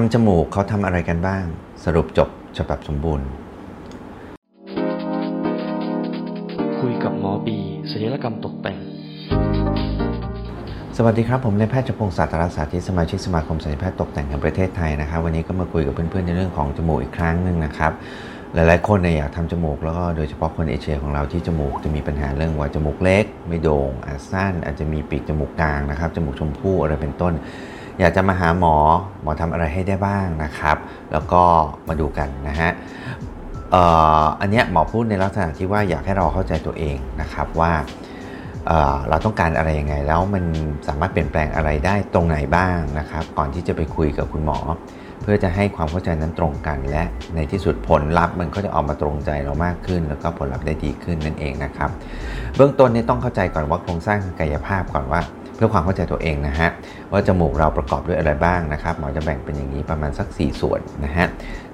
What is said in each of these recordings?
ทำจมูกเขาทำอะไรกันบ้าง สรุปจบฉบับสมบูรณ์ คุยกับหมอบีศัลยกรรมตกแต่ง สวัสดีครับ ผมนายแพทย์จพงศ์ศาสตราสาธิตสมาชิกสมาคมศัลยแพทย์ตกแต่งแห่งประเทศไทยนะครับ วันนี้ก็มาคุยกับเพื่อนๆในเรื่องของจมูกอีกครั้งหนึ่งนะครับหลายๆคนเนี่ยอยากทำจมูกแล้วก็โดยเฉพาะคนเอเชียของเราที่จมูกจะมีปัญหาเรื่องว่าจมูกเล็ก ไม่โด่งอาจสั้นอาจจะมีปีกจมูกกลางนะครับจมูกชมพู่อะไรเป็นต้น อยากจะมาหาหมอหมอทำอะไรให้ได้บ้างนะครับ แล้วก็มาดูกันนะฮะอันเนี้ยหมอพูดในลักษณะที่ว่าอยากให้เราเข้าใจตัวเองนะครับว่าเเราต้องการอะไรยังไงแล้วมันสามารถเปลี่ยนแปลงอะไรได้ตรงไหนบ้างนะครับ ก่อนที่จะไปคุยกับคุณหมอ เพื่อจะให้ความเข้าใจนั้นตรงกัน และในที่สุดผลลัพธ์มันก็จะออกมาตรงใจเรามากขึ้น แล้วก็ผลลัพธ์ได้ดีขึ้นนั่นเองนะครับ เบื้องต้นนี่ต้องเข้าใจก่อนว่าโครงสร้างกายภาพก่อนว่า เพื่อความเข้าใจตัวเองนะฮะว่าจมูกเราประกอบด้วยอะไรบ้างนะครับหมอจะแบ่งเป็นอย่างนี้ประมาณสัก 4 ส่วนนะฮะ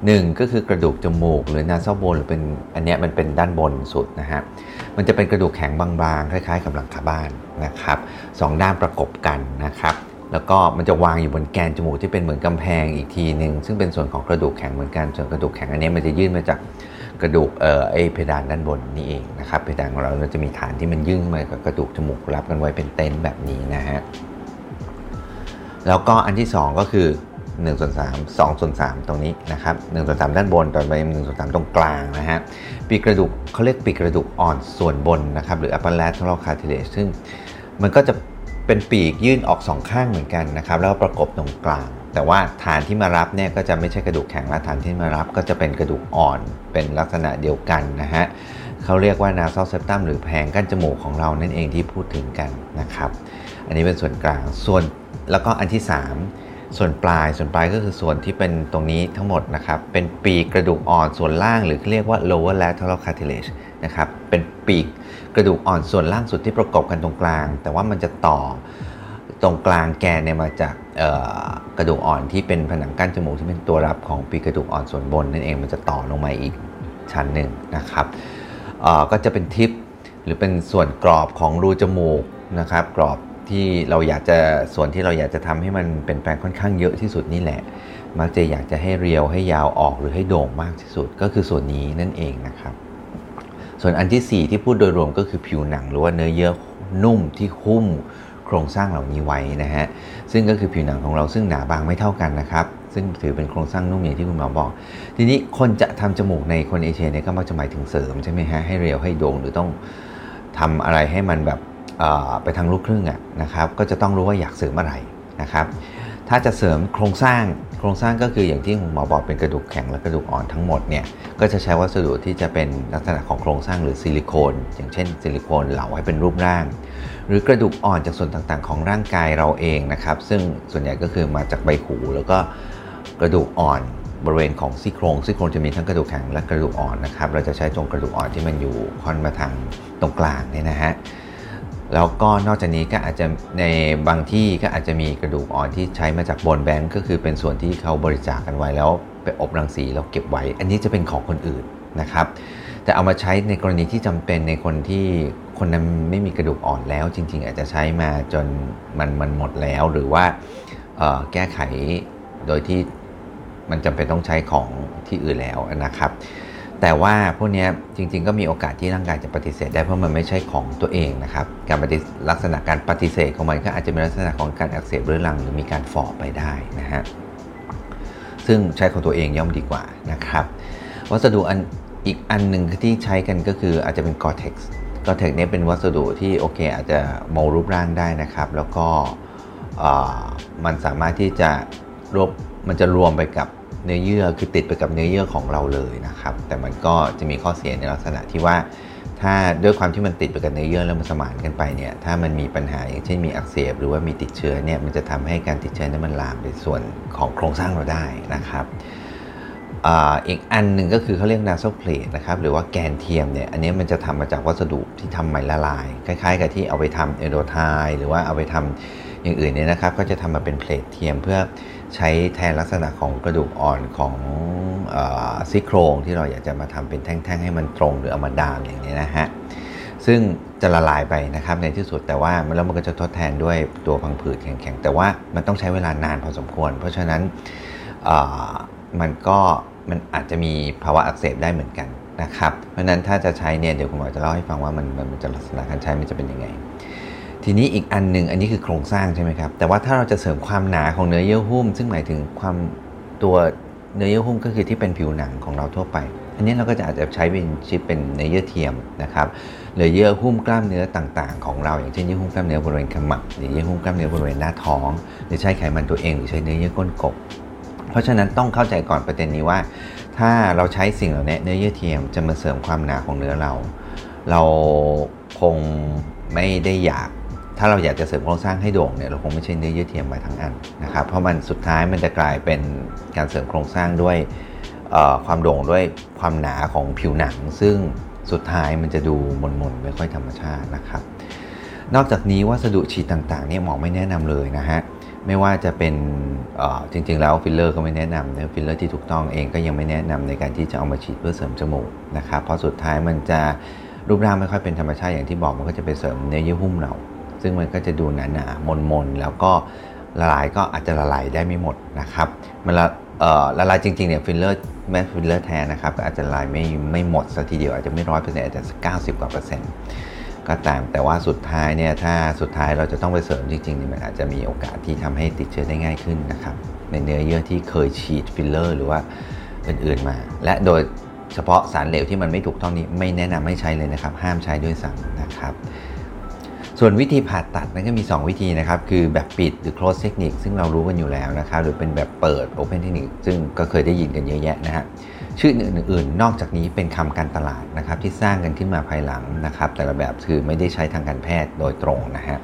หนึ่งก็คือกระดูกจมูกหรือนาซอโบนหรือเป็นอันเนี้ยมันเป็นด้านบนสุดนะฮะมันจะเป็นกระดูกแข็งบางๆคล้ายๆ กับหลังคาบ้านนะครับสองด้านประกบกันนะครับแล้วก็มันจะวางอยู่บนแกนจมูกที่เป็นเหมือนกำแพงอีกทีหนึ่งซึ่งเป็นส่วนของกระดูกแข็งเหมือนกันส่วนกระดูกแข็งอันนี้มันจะยื่นมาจาก กระดูกเอ่อไอเพดานด้านบนนี่เองนะครับเพดานของเราเราจะมีฐานที่มันยื่นมากับกระดูกจมูกรับกันไว้เป็นเต็นท์แบบนี้นะฮะแล้วก็อันที่ 2 ก็คือ1ส่วน3 2ส่วน3ตรงนี้นะครับ1ส่วน3ด้านบนต่อไป1ส่วน3ตรงกลางนะฮะปีกระดูกเขาเรียกปีกกระดูกอ่อนส่วนบนนะครับหรือ upper lateral cartilage ซึ่งมันก็จะ เป็นปีกยื่นออกสองข้างเหมือนกันนะครับแล้วประกบตรงกลาง แต่ว่าฐานที่มารับเนี่ยก็จะไม่ใช่กระดูกแข็งและฐานที่มารับก็จะเป็นกระดูกอ่อนเป็นลักษณะเดียวกันนะฮะเขาเรียกว่า nasal septum หรือแผงกั้นจมูกของเรานั่นเองที่พูดถึงกันนะครับ อันนี้เป็นส่วนกลางส่วนแล้วก็อันที่ 3 ส่วนปลายส่วนปลายก็คือส่วนที่เป็นตรงนี้ทั้งหมดนะครับ เป็นปีกกระดูกอ่อนส่วนล่างหรือเรียกว่า lower lateral cartilage นะครับเป็นปีก กระดูกอ่อนส่วนล่างสุดที่ประกอบกันตรงกลาง แต่ว่ามันจะต่อตรงกลางแกนเนี่ยมาจากกระดูกอ่อนที่เป็นผนังกั้นจมูกที่เป็นตัวรับของปีกระดูกอ่อนส่วนบนนั่นเองมันจะต่อลงมาอีกชั้นหนึ่งนะครับก็จะเป็นทิปหรือเป็นส่วนกรอบของรูจมูกนะครับกรอบที่เราอยากจะส่วนที่เราอยากจะทำให้มันเป็นแปลงค่อนข้างเยอะที่สุดนี่แหละ มักจะอยากจะให้เรียวให้ยาวออกหรือให้โด่งมากที่สุดก็คือส่วนนี้นั่นเองนะครับ ส่วนอันที่ 4 ที่พูดโดยรวมก็คือผิวหนังหรือว่าเนื้อเยื่อนุ่มที่หุ้มโครงสร้างเหล่านี้ไว้นะฮะซึ่งก็คือผิวหนังของเราซึ่งหนาบางไม่เท่ากันนะครับซึ่งถือเป็นโครงสร้างนุ่มอย่างที่คุณหมอบอก ทีนี้คนจะทำจมูกในคนเอเชียเนี่ยก็มักจะหมายถึงเสริมใช่ไหมฮะให้เรียวให้โด่งหรือต้องทำอะไรให้มันแบบไปทางลูกครึ่งอะนะครับก็จะต้องรู้ว่าอยากเสริมอะไรนะครับถ้าจะเสริมโครงสร้าง โครงสร้างก็คืออย่างที่หมอบอกเป็นกระดูกแข็งและกระดูกอ่อนทั้งหมดเนี่ยก็จะใช้วัสดุที่จะเป็นลักษณะของโครงสร้างหรือซิลิโคน อย่างเช่นซิลิโคนเหลาให้เป็นรูปร่าง หรือกระดูกอ่อนจากส่วนต่างๆ ของร่างกายเราเองนะครับ ซึ่งส่วนใหญ่ก็คือมาจากใบหู แล้วก็กระดูกอ่อนบริเวณของซี่โครงซี่โครงจะมีทั้งกระดูกแข็งและกระดูกอ่อนนะครับเราจะใช้ตรงกระดูกอ่อนที่มันอยู่ค่อนมาทางตรงกลางเนี่ยนะฮะ แล้วก็นอกจากนี้ก็อาจจะในบางที่ก็อาจจะมีกระดูกอ่อนที่ใช้มาจากบนแบงก์ก็คือเป็นส่วนที่เขาบริจาคกันไว้แล้วไปอบรังสีแล้วเก็บไว้ อันนี้จะเป็นของคนอื่นนะครับ แต่เอามาใช้ในกรณีที่จำเป็นในคนที่คนนั้นไม่มีกระดูกอ่อนแล้ว จริง ๆ อาจจะใช้มาจนมันมันหมดแล้วหรือว่าแก้ไขโดยที่มันจำเป็นต้องใช้ของที่อื่นแล้วนะครับ แต่ว่าพวกนี้จริง ๆ ก็มีโอกาสที่ร่างกายจะปฏิเสธได้เพราะมันไม่ใช่ของตัวเองนะครับ การปฏิลักษณะการปฏิเสธของมันก็อาจจะเป็นลักษณะของการอักเสบเรื้อรังหรือมีการฝ่อไปได้นะฮะซึ่งใช้ของตัวเองย่อมดีกว่านะครับ วัสดุอันอีกอันหนึ่งที่ใช้กันก็คืออาจจะเป็น Gore-Tex Gore-Tex นี้เป็นวัสดุที่โอเค อาจจะโมรูปร่างได้นะครับ แล้วก็มันสามารถที่จะรวบมันจะรวมไปกับ เนื้อเยื่อคือติดไปกับเนื้อเยื่อของเราเลยนะครับ แต่มันก็จะมีข้อเสียในลักษณะที่ว่า ถ้าด้วยความที่มันติดไปกับเนื้อเยื่อแล้วมันสมานกันไปเนี่ยถ้ามันมีปัญหาอย่างเช่นมีอักเสบหรือว่ามีติดเชื้อเนี่ยมันจะทำให้การติดเชื้อนั้นมันลามไปส่วนของโครงสร้างเราได้นะครับอีกอันหนึ่งก็คือเขาเรียกนาโซเพลตนะครับหรือว่าแกนเทียมเนี่ยอันนี้มันจะทำมาจากวัสดุที่ทำใหม่ละลาย คล้ายๆ กับที่เอาไปทำเอโดไทหรือว่าเอาไปทำอย่างอื่นเนี่ยนะครับ ก็จะทำมาเป็นเพลทเทียมเพื่อ ใช้แทนลักษณะของกระดูกอ่อนของซี่โครงที่เราอยากจะมาทำเป็นแท่งๆ ให้มันตรงหรือเอามาดามอย่างนี้นะฮะซึ่งจะละลายไปนะครับในที่สุดแต่ว่าแล้วมันก็จะทดแทนด้วยตัวพังผืดแข็งๆ แต่ว่ามันต้องใช้เวลานานพอสมควร เพราะฉะนั้นมันก็มันอาจจะมีภาวะอักเสบได้เหมือนกันนะครับ เพราะฉะนั้นถ้าจะใช้เนี่ยเดี๋ยวคุณหมอจะเล่าให้ฟังว่ามันมันจะลักษณะการใช้มันจะเป็นยังไง ทีนี้อีกอันหนึ่งอันนี้คือโครงสร้างใช่ไหมครับ แต่ว่าถ้าเราจะเสริมความหนาของเนื้อเยื่อหุ้ม ซึ่งหมายถึงความตัวเนื้อเยื่อหุ้มก็คือที่เป็นผิวหนังของเราทั่วไป อันนี้เราก็จะอาจจะใช้เป็นชิปเป็นเนื้อเยื่อเทียมนะครับหรือเยื่อหุ้มกล้ามเนื้อต่างๆ ของเราอย่างเช่นเยื่อหุ้มกล้ามเนื้อบริเวณขมับหรือเยื่อหุ้มกล้ามเนื้อบริเวณหน้าท้อง หรือใช้ไขมันตัวเองหรือใช้เนื้อเยื่อก้นกบ เพราะฉะนั้นต้องเข้าใจก่อนประเด็นนี้ว่า ถ้าเราใช้สิ่งเหล่านี้เนื้อเยื่อเทียมจะมาเสริมความหนาของเนื้อเรา เราคงไม่ได้อยาก ถ้าเราอยากจะเสริมโครงสร้างให้โด่งเนี่ยเราคงไม่ใช่เนื้อเยื่อเทียมมาทั้งอันนะครับเพราะมันสุดท้ายมันจะกลายเป็นการเสริมโครงสร้างด้วยความโด่งด้วยความหนาของผิวหนัง ซึ่งสุดท้ายมันจะดูมนๆไม่ค่อยธรรมชาตินะครับ นอกจากนี้วัสดุฉีดต่างๆเนี่ยหมอไม่แนะนำเลยนะฮะไม่ว่าจะเป็นจริงๆแล้วฟิลเลอร์ก็ไม่แนะนำนะฟิลเลอร์ที่ถูกต้องเองก็ยังไม่แนะนำในการที่จะเอามาฉีดเพื่อเสริมจมูกนะครับเพราะสุดท้ายมันจะรูปร่างไม่ค่อยเป็นธรรมชาติอย่างที่บอกมันก็จะไปเสริมเนื้อเยื่อหุ้มเรา ซึ่งมันก็จะดูหนาๆมนๆแล้วก็ละลายก็อาจจะละลายได้ไม่หมดนะครับมันละละลายจริงๆเนี่ยฟิลเลอร์แม้ฟิลเลอร์แท้นะครับก็อาจจะละลายไม่ไม่หมดสักทีเดียวอาจจะไม่ร้อยเปอร์เซ็นต์อาจจะเก้าสิบกว่าเปอร์เซ็นต์ก็ตามแต่ว่าสุดท้ายเนี่ยถ้าสุดท้ายเราจะต้องไปเสริมจริงๆเนี่ยมันอาจจะมีโอกาสที่ทำให้ติดเชื้อได้ง่ายขึ้นนะครับในเนื้อเยื่อที่เคยฉีดฟิลเลอร์หรือว่าอื่นๆมา และโดยเฉพาะสารเหลวที่มันไม่ถูกต้องนี้ไม่แนะนำให้ใช้เลยนะครับ ห้ามใช้ด้วยซ้ำนะครับ ส่วนวิธีผ่าตัดนั้นก็มี 2 วิธีนะครับ คือแบบปิดหรือ close technique ซึ่งเรารู้กันอยู่แล้วนะครับ หรือเป็นแบบเปิด open technique ซึ่งก็เคยได้ยินกันเยอะแยะนะฮะชื่ออื่นๆ นอกจากนี้เป็นคำการตลาดนะครับ ที่สร้างกันขึ้นมาภายหลังนะครับ แต่ละแบบคือไม่ได้ใช้ทางการแพทย์โดยตรงนะฮะ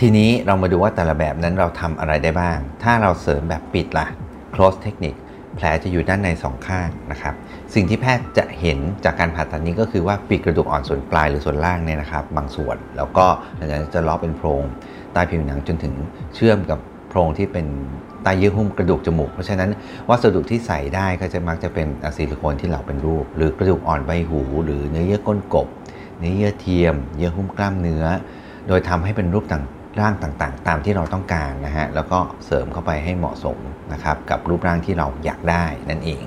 ทีนี้เรามาดูว่าแต่ละแบบนั้นเราทำอะไรได้บ้าง ถ้าเราเสริมแบบปิดละ่ะ close technique แผลจะอยู่ด้านในสองข้างนะครับ สิ่งที่แพทย์จะเห็นจากการผ่าตัดนี้ก็คือว่าปีกกระดูกอ่อนส่วนปลายหรือส่วนล่างเนี่ยนะครับ บางส่วนแล้วก็หลังจากนั้นจะล้อเป็นโพรงใต้ผิวหนังจนถึงเชื่อมกับโพรงที่เป็นใต้เยื่อหุ้มกระดูกจมูก เพราะฉะนั้นวัสดุที่ใส่ได้ก็จะมักจะเป็นอะซิลิโคนที่เหลาเป็นรูป หรือกระดูกอ่อนใบหู หรือเนื้อเยื่อก้นกบ เนื้อเยื่อเทียม เยื่อหุ้มกล้ามเนื้อ โดยทำให้เป็นรูปต่าง ร่างต่างๆ ตามที่เราต้องการนะฮะแล้วก็เสริมเข้าไปให้เหมาะสมนะครับกับรูปร่างที่เราอยากได้นั่นเอง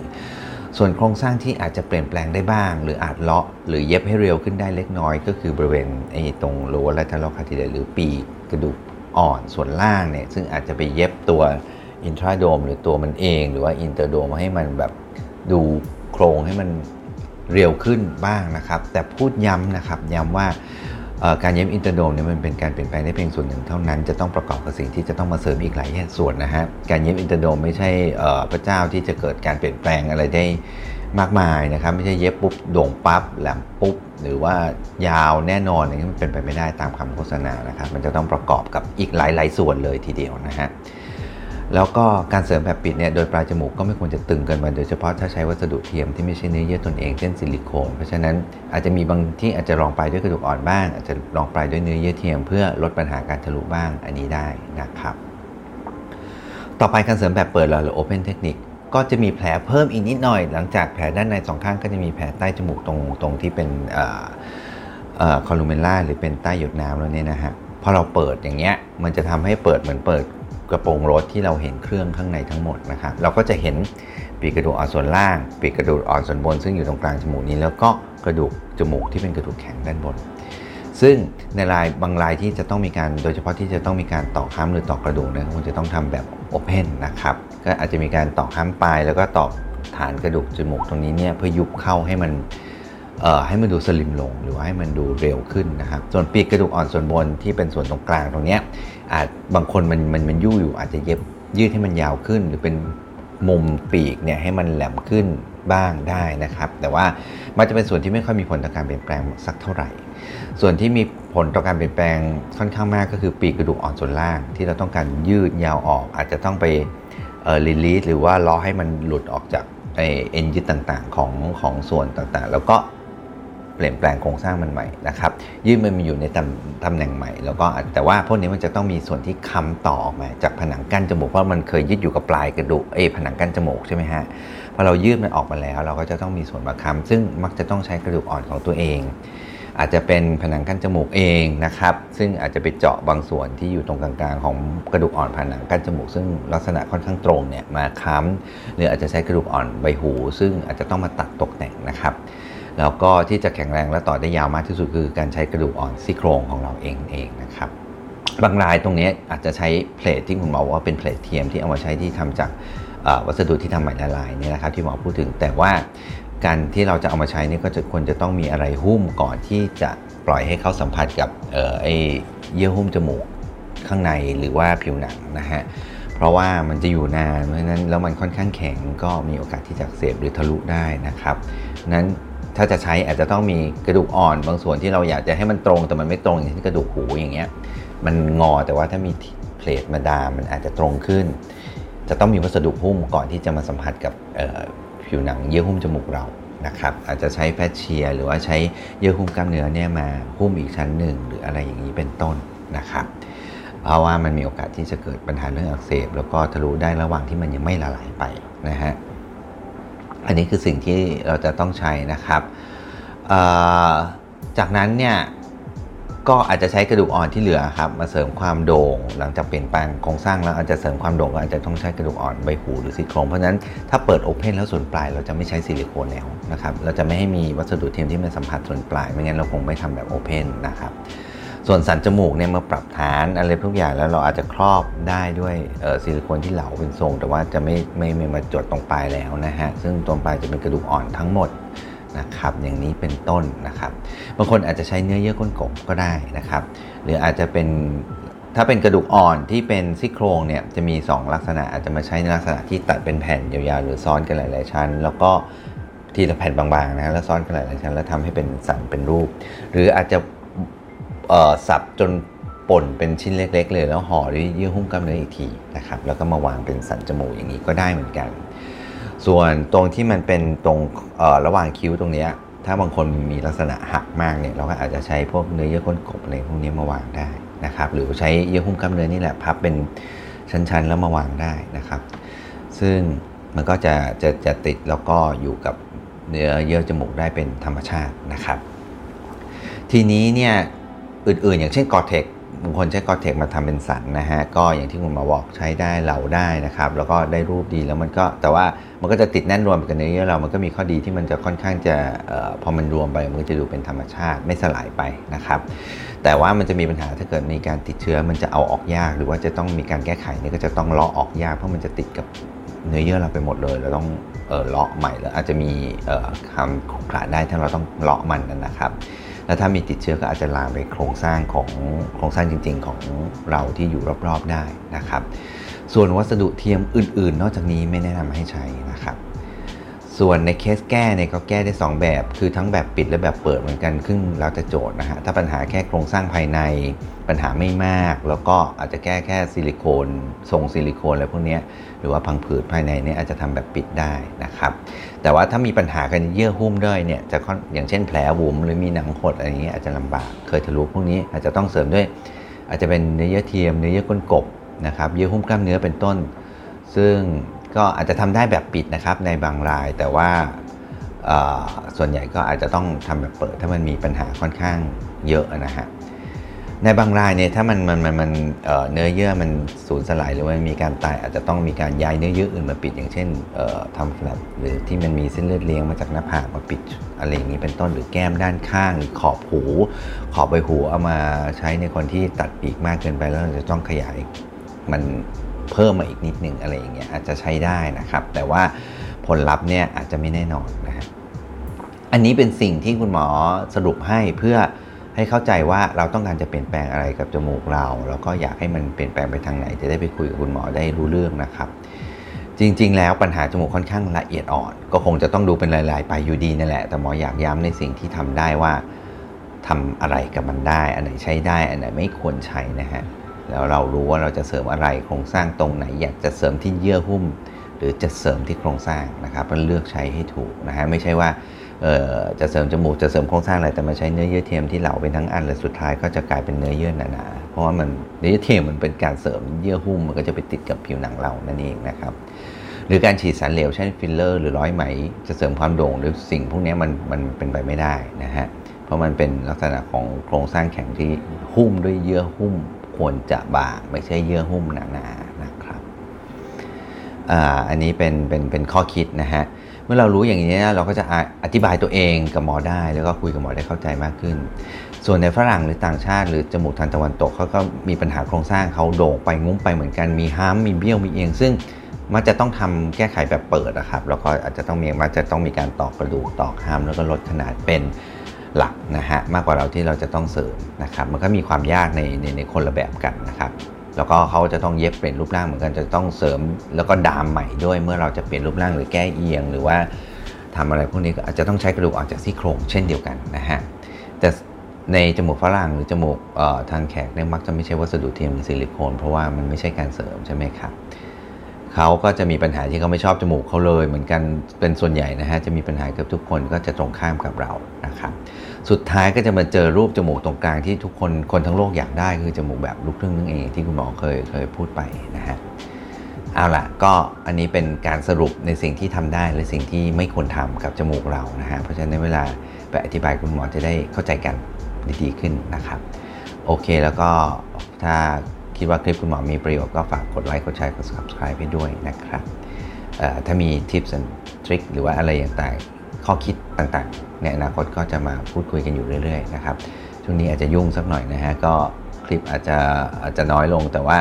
ส่วนโครงสร้างที่อาจจะเปลี่ยนแปลงได้บ้าง หรืออาจเลาะ หรือเย็บให้เร็วขึ้นได้เล็กน้อย ก็คือบริเวณไอ้ตรงโลและทาร์ลคาติเดหรือปีกกระดูกอ่อนส่วนล่างเนี่ยซึ่งอาจจะไปเย็บตัว intradome หรือตัวมันเอง หรือว่า interdome ให้มันแบบดูโครงให้มันเร็วขึ้นบ้างนะครับ แต่พูดย้ำนะครับย้ำว่า การเย็บ interdome เนี่ยมันเป็นการเปลี่ยนแปลงได้เพียงส่วนหนึ่งเท่านั้นจะต้องประกอบกับสิ่งที่จะต้องมาเสริมอีกหลายส่วนนะฮะการเย็บ interdome ไม่ใช่พระเจ้าที่จะเกิดการเปลี่ยนแปลงอะไรได้มากมายนะครับไม่ใช่เย็บปุ๊บโด่งปั๊บแหลมปุ๊บหรือว่ายาวแน่นอนอย่างนี้มันเป็นไปไม่ได้ตามคำโฆษณานะครับมันจะต้องประกอบกับอีกหลาย ๆ ส่วนเลยทีเดียวนะฮะ แล้วก็การเสริมแบบปิดเนี่ยโดยปลายจมูกก็ไม่ควรจะตึงเกินไปโดยเฉพาะถ้าใช้วัสดุเทียมที่ไม่ใช่เนื้อเยื่อตนเองเช่นซิลิโคน เพราะฉะนั้นอาจจะมีบางที่อาจจะรองปลายด้วยกระดูกอ่อนบ้าง อาจจะรองปลายด้วยเนื้อเยื่อเทียม เพื่อลดปัญหาการทะลุบ้างอันนี้ได้นะครับ ต่อไปการเสริมแบบเปิดหรือ open technique ก็จะมีแผลเพิ่มอีกนิดหน่อย หลังจากแผลด้านในสองข้างก็จะมีแผลใต้จมูกตรงตรงที่เป็นcolumella หรือเป็นใต้หยดน้ำแล้วเนี่ยนะฮะพอเราเปิดอย่างเงี้ยมันจะทำให้เปิดเหมือนเปิด กระโปรงรถที่เราเห็นเครื่องข้างในทั้งหมดนะครับเราก็จะเห็นปีกกระดูกอ่อนส่วนล่าง ปีกกระดูกอ่อนส่วนบน ซึ่งอยู่ตรงกลางจมูกนี้ แล้วก็กระดูกจมูกที่เป็นกระดูกแข็งด้านบน ซึ่งในรายบางรายที่จะต้องมีการโดยเฉพาะที่จะต้องมีการต่อค้ำหรือต่อกระดูกนะคงจะต้องทำแบบ open นะครับก็อาจจะมีการต่อค้ำปลายแล้วก็ต่อฐานกระดูกจมูกตรงนี้เนี่ยเพื่อยุบเข้าให้มันให้มันดูสลิมลงหรือว่าให้มันดูเร็วขึ้นนะครับ ส่วนปีกกระดูกอ่อนส่วนบนที่เป็นส่วนตรงกลางตรงนี้อาจ บางคนมันมันมันยู่อยู่อาจจะเย็บยืดให้มันยาวขึ้น หรือเป็นมุมปีกเนี่ยให้มันแหลมขึ้นบ้างได้นะครับ แต่ว่ามันจะเป็นส่วนที่ไม่ค่อยมีผลต่อการเปลี่ยนแปลงสักเท่าไหร่ ส่วนที่มีผลต่อการเปลี่ยนแปลงค่อนข้างมากก็คือปีกกระดูกอ่อนส่วนล่าง ที่เราต้องการยืดยาวออก อาจจะต้องไปเอ่อรีลีสหรือว่าล้อให้มันหลุดออกจากไอเอ็นยึดต่างๆ ของของส่วนต่างๆ แล้วก็ ปลี่ยนแปลงโครงสร้างมันใหม่นะครับยืดมันมาอยู่ในตำตำแหน่งใหม่ แล้วก็แต่ว่าพวกนี้มันจะต้องมีส่วนที่ค้าต่อออกมาจากผนังกั้นจมูกเพราะมันเคยยึดอยู่กับปลายกระดูกเอผนังกั้นจมูกใช่ไหมฮะพอเรายืดมันออกมาแล้ว เราก็จะต้องมีส่วนมาค้ำซึ่งมักจะต้องใช้กระดูกอ่อนของตัวเอง อาจจะเป็นผนังกั้นจมูกเองนะครับซึ่งอาจจะไปเจาะบางส่วนที่อยู่ตรงกลางๆของกระดูกอ่อนผนังกั้นจมูก ซึ่งลักษณะค่อนข้างตรงเนี่ยมาค้ำหรืออาจจะใช้กระดูกอ่อนใบหู ซึ่งอาจจะต้องมาตัดตกแต่งนะครับ แล้วก็ที่จะแข็งแรงและต่อได้ยาวมากที่สุดคือการใช้กระดูกอ่อนซี่โครงของเราเองเองนะครับบางรายตรงนี้อาจจะใช้ plate ที่คุณหมอว่าเป็น plate เทียมที่เอามาใช้ที่ทำจากวัสดุที่ทำไหมละลายนี่นะครับที่หมอพูดถึงแต่ว่าการที่เราจะเอามาใช้นี่ก็จะควรจะต้องมีอะไรหุ้มก่อนที่จะปล่อยให้เขาสัมผัสกับออไอเยื่อหุ้มจมูกข้างในหรือว่าผิวหนังนะฮะเพราะว่ามันจะอยู่นานเพราะฉะนั้นแล้วมันค่อนข้างแข็งก็มีโอกาสที่จะเสบหรือทะลุได้นะครับนั้น ถ้าจะใช้อาจจะต้องมีกระดูกอ่อนบางส่วนที่เราอยากจะให้มันตรงแต่มันไม่ตรงอย่างเช่นกระดูกหูอย่างเงี้ยมันงอแต่ว่าถ้ามีเพลทมาดามมันอาจจะตรงขึ้น จะต้องมีวัสดุหุ้มก่อนที่จะมาสัมผัสกับผิวหนังเยื่อหุ้มจมูกเรานะครับอาจจะใช้แฟชเชีย หรือว่าใช้เยื่อหุ้มกล้ามเนื้อเนี่ยมาหุ้มอีกชั้นหนึ่ง หรืออะไรอย่างนี้เป็นต้นนะครับเพราะว่ามันมีโอกาสที่จะเกิดปัญหาเรื่องอักเสบ แล้วก็ทะลุได้ระหว่างที่มันยังไม่ละลายไปนะฮะ อันนี้คือสิ่งที่เราจะต้องใช้นะครับจากนั้นเนี่ยก็อาจจะใช้กระดูกอ่อนที่เหลือครับมาเสริมความโด่งหลังจากเปลี่ยนแปลงโครงสร้างแล้วอาจจะเสริมความโด่งก็อาจจะต้องใช้กระดูกอ่อนใบหูหรือซี่โครงเพราะฉะนั้นถ้าเปิด open แล้วส่วนปลายเราจะไม่ใช้ซิลิโคนแล้วนะครับเราจะไม่ให้มีวัสดุเทียมที่มันสัมผัสส่วนปลาย ไม่งั้นเราคงไม่ทำแบบ open นะครับ ส่วนสันจมูกเนี่ยมาปรับฐานอะไรทุกอย่างแล้วเราอาจจะครอบได้ด้วยซิลิโคนที่เหลาเป็นทรง แต่ว่าจะไม่ไม่ไม่มาจดตรงปลายแล้วนะฮะซึ่งตรงปลายจะเป็นกระดูกอ่อนทั้งหมดนะครับอย่างนี้เป็นต้นนะครับบางคนอาจจะใช้เนื้อเยื่อก้นกบก็ได้นะครับหรืออาจจะเป็นถ้าเป็นกระดูกอ่อนที่เป็นซี่โครงเนี่ยจะมี 2 ลักษณะอาจจะมาใช้ในลักษณะที่ตัดเป็นแผ่นยาวๆ หรือซ้อนกันหลาย ๆ ชั้น แล้วก็ทีละแผ่นบางๆนะแล้วซ้อนกันหลายๆชั้นแล้วทำให้เป็นสันเป็นรูป หรืออาจจะ สับจนป่นเป็นชิ้นเล็ก ๆ เลยแล้วห่อด้วยเยื่อหุ้มกล้ามเนื้ออีกทีนะครับแล้วก็มาวางเป็นสันจมูกอย่างนี้ก็ได้เหมือนกัน ส่วนตรงที่มันเป็นตรงระหว่างคิ้วตรงนี้ถ้าบางคนมีลักษณะหักมากเนี่ยเราก็อาจจะใช้พวกเนื้อเยื่อก้นกบอะไรพวกนี้มาวางได้นะครับหรือใช้เยื่อหุ้มกล้ามเนื้อนี่แหละพับเป็นชั้นๆ แล้วมาวางได้นะครับ ซึ่งมันก็จะจะจะติดแล้วก็อยู่กับเนื้อเยื่อจมูกได้เป็นธรรมชาตินะครับ ทีนี้เนี่ย อื่นๆ อย่างเช่นกอเทคบางคนใช้กอเทคมาทำเป็นสันนะฮะ ก็อย่างที่คุณมอบอกใช้ได้เหลาได้นะครับ แล้วก็ได้รูปดีแล้วมันก็แต่ว่ามันก็จะติดแน่นรวมกันเนื้อเยื่อเรา มันก็มีข้อดีที่มันจะค่อนข้างจะออพอมันรวมไปมันจะดูเป็นธรรมชาติไม่สลายไปนะครับ แต่ว่ามันจะมีปัญหาถ้าเกิดมีการติดเชื้อมันจะเอาออกยาก หรือว่าจะต้องมีการแก้ไขนี่ก็จะต้องเลาะออกยากเพราะมันจะติดกับเนื้อเยื่อเราไปหมดเลยเราต้องเออเลาะใหม่แล้วอาจจะมีคำขรุขระได้ถ้าเราต้องเลาะมันนะครับ แล้วถ้ามีติดเชื้อก็อาจจะลามไปโครงสร้างของโครงสร้างจริง ๆ ของเราที่อยู่รอบๆได้นะครับ ส่วนวัสดุเทียมอื่น ๆ นอกจากนี้ไม่แนะนำให้ใช้นะครับ ส่วนในเคสแก้เนี่ยก็แก้ได้ 2 แบบ คือทั้งแบบปิดและแบบเปิดเหมือนกันครึ่งเราจะโจทย์นะฮะ ถ้าปัญหาแค่โครงสร้างภายในปัญหาไม่มาก แล้วก็อาจจะแก้แค่ซิลิโคนทรงซิลิโคนอะไรพวกนี้หรือว่าพังผืดภายในเนี่ยอาจจะทำแบบปิดได้นะครับ แต่ว่าถ้ามีปัญหากันเยื่อหุ้มด้วยเนี่ยจะอย่างเช่นแผลบุ๋มหรือมีหนังหดอะไรอย่างเงี้ยอาจจะลำบากเคยทะลุพวกนี้อาจจะต้องเสริมด้วย อาจจะเป็นเนื้อเยื่อเทียมเนื้อเยื่อก้นกบนะครับเยื่อหุ้มกล้ามเนื้อเป็นต้น ซึ่ง ก็อาจจะทำได้แบบปิดนะครับในบางราย แต่ว่าส่วนใหญ่ก็อาจจะต้องทำแบบเปิด ถ้ามันมีปัญหาค่อนข้างเยอะนะฮะในบางรายเนี่ยถ้ามันมันมันมันเนื้อเยื่อมันสูญสลายหรือว่ามีการตายอาจจะต้องมีการย้ายเนื้อเยื่ออื่นมาปิด อย่างเช่นทำแฟลปหรือที่มันมีเส้นเลือดเลี้ยงมาจากหน้าผากมาปิดอะไรอย่างนี้เป็นต้นหรือแก้มด้านข้างหรือขอบหู ขอบใบหูเอามาใช้ในคนที่ตัดปีกมากเกินไปแล้วจะต้องขยายมัน เพิ่มมาอีกนิดนึงอะไรอย่างเงี้ยอาจจะใช้ได้นะครับ แต่ว่าผลลัพธ์เนี่ยอาจจะไม่แน่นอนนะฮะอันนี้เป็นสิ่งที่คุณหมอสรุปให้เพื่อให้เข้าใจว่าเราต้องการจะเปลี่ยนแปลงอะไรกับจมูกเรา แล้วก็อยากให้มันเปลี่ยนแปลงไปทางไหน จะได้ไปคุยกับคุณหมอได้รู้เรื่องนะครับ จริง ๆ แล้วปัญหาจมูกค่อนข้างละเอียดอ่อน ก็คงจะต้องดูเป็นรายๆไปอยู่ดีนั่นแหละ แต่หมออยากย้ำในสิ่งที่ทำได้ว่าทำอะไรกับมันได้ อันไหนใช้ได้ อันไหนไม่ควรใช้นะฮะ แล้วเรารู้ว่าเราจะเสริมอะไรโครงสร้างตรงไหนอยากจะเสริมที่เยื่อหุ้ม หรือจะเสริมที่โครงสร้างนะครับมันเลือกใช้ให้ถูกนะฮะไม่ใช่ว่าจะเสริมจมูกจะเสริมโครงสร้างอะไรแต่มาใช้เนื้อเยื่อเทียมที่เหลาเป็นทั้งอันและสุดท้ายก็จะกลายเป็นเนื้อเยื่อหนาๆเพราะว่ามันเนื้อเยื่อเทียมมันเป็นการเสริมเยื่อหุ้มมันก็จะไปติดกับผิวหนังเรานั่นเองนะครับหรือการฉีดสารเหลวเช่นฟิลเลอร์หรือร้อยไหม จะเสริมความโด่งหรือสิ่งพวกนี้มันมันเป็นไปไม่ได้นะฮะเพราะมันเป็นลักษณะของโครงสร้างแข็งที่หุ้มด้วยเยื่อหุ้ม ควรจะบางไม่ใช่เยื่อหุ้มหนาๆนะครับอ่าอันนี้เป็นเป็นเป็นข้อคิดนะฮะเมื่อเรารู้อย่างนี้เราก็จะอธิบายตัวเองกับหมอได้ แล้วก็คุยกับหมอได้เข้าใจมากขึ้น ส่วนในฝรั่งหรือต่างชาติ หรือจมูกทางตะวันตกเขาก็มีปัญหาโครงสร้างเขาโด่งไปงุ้มไปเหมือนกันมีห้ามมีเบี้ยวมีเอียงซึ่งมันจะต้องทำแก้ไขแบบเปิดนะครับ แล้วก็อาจจะต้องมีมันจะต้องมีการตอกกระดูกตอกห้ามแล้วก็ลดขนาดเป็น หลักนะฮะมากกว่าเราที่เราจะต้องเสริมนะครับมันก็มีความยากในในในคนละแบบกันนะครับแล้วก็เขาจะต้องเย็บเปลี่ยนรูปร่างเหมือนกันจะต้องเสริมแล้วก็ดามใหม่ด้วยเมื่อเราจะเปลี่ยนรูปร่างหรือแก้เอียง หรือว่าทำอะไรพวกนี้ก็อาจจะต้องใช้กระดูกออกจากซี่โครงเช่นเดียวกันนะฮะแต่ในจมูกฝรั่งหรือจมูกทางแขกเนี่ยมักจะไม่ใช่วัสดุเทียมหรือซิลิโคนเพราะว่ามันไม่ใช่การเสริมใช่ไหมครับ เขาก็จะมีปัญหาที่เขาไม่ชอบจมูกเขาเลย เหมือนกันเป็นส่วนใหญ่นะฮะจะมีปัญหาเกับทุกคนก็จะตรงข้ามกับเรานะครับสุดท้ายก็จะมาเจอรูปจมูกตรงกลางที่ทุกคนคนทั้งโลกอยากได้คือจมูกแบบลูกครึ่งนั่นเองที่คุณหมอเคยเคยพูดไปนะฮะเอาล่ะก็อันนี้เป็นการสรุปในสิ่งที่ทำได้และสิ่งที่ไม่ควรทำกับจมูกเรานะฮะเพราะฉะนั้นในเวลาไปอธิบายคุณหมอจะได้เข้าใจกันดีขึ้นนะครับ โอเคแล้วก็ถ้า คิดว่าคลิปคุณหมอมีประโยชน์ก็ฝากกดไลค์กดแชร์กด subscribe ให้ด้วยนะครับถ้ามี tips and trick หรือว่าอะไรต่างๆข้อคิดต่างๆ ในอนาคตก็จะมาพูดคุยกันอยู่เรื่อยๆนะครับช่วงนี้อาจจะยุ่งสักหน่อยนะฮะก็คลิปอาจจะอาจจะน้อยลง แต่ว่า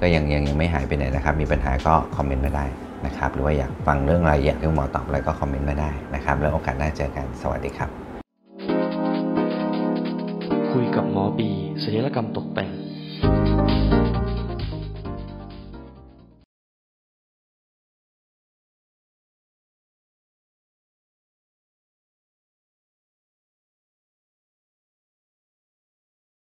ก็ยังยังยังไม่หายไปไหนนะครับ มีปัญหาก็คอมเมนต์มาได้นะครับ หรือว่าอยากฟังเรื่องอะไรอยากให้หมอตอบอะไรก็คอมเมนต์มาได้นะครับ แล้วโอกาสหน้าเจอกันสวัสดีครับ คุยกับหมอบีศัลยกรรมตกแต่ง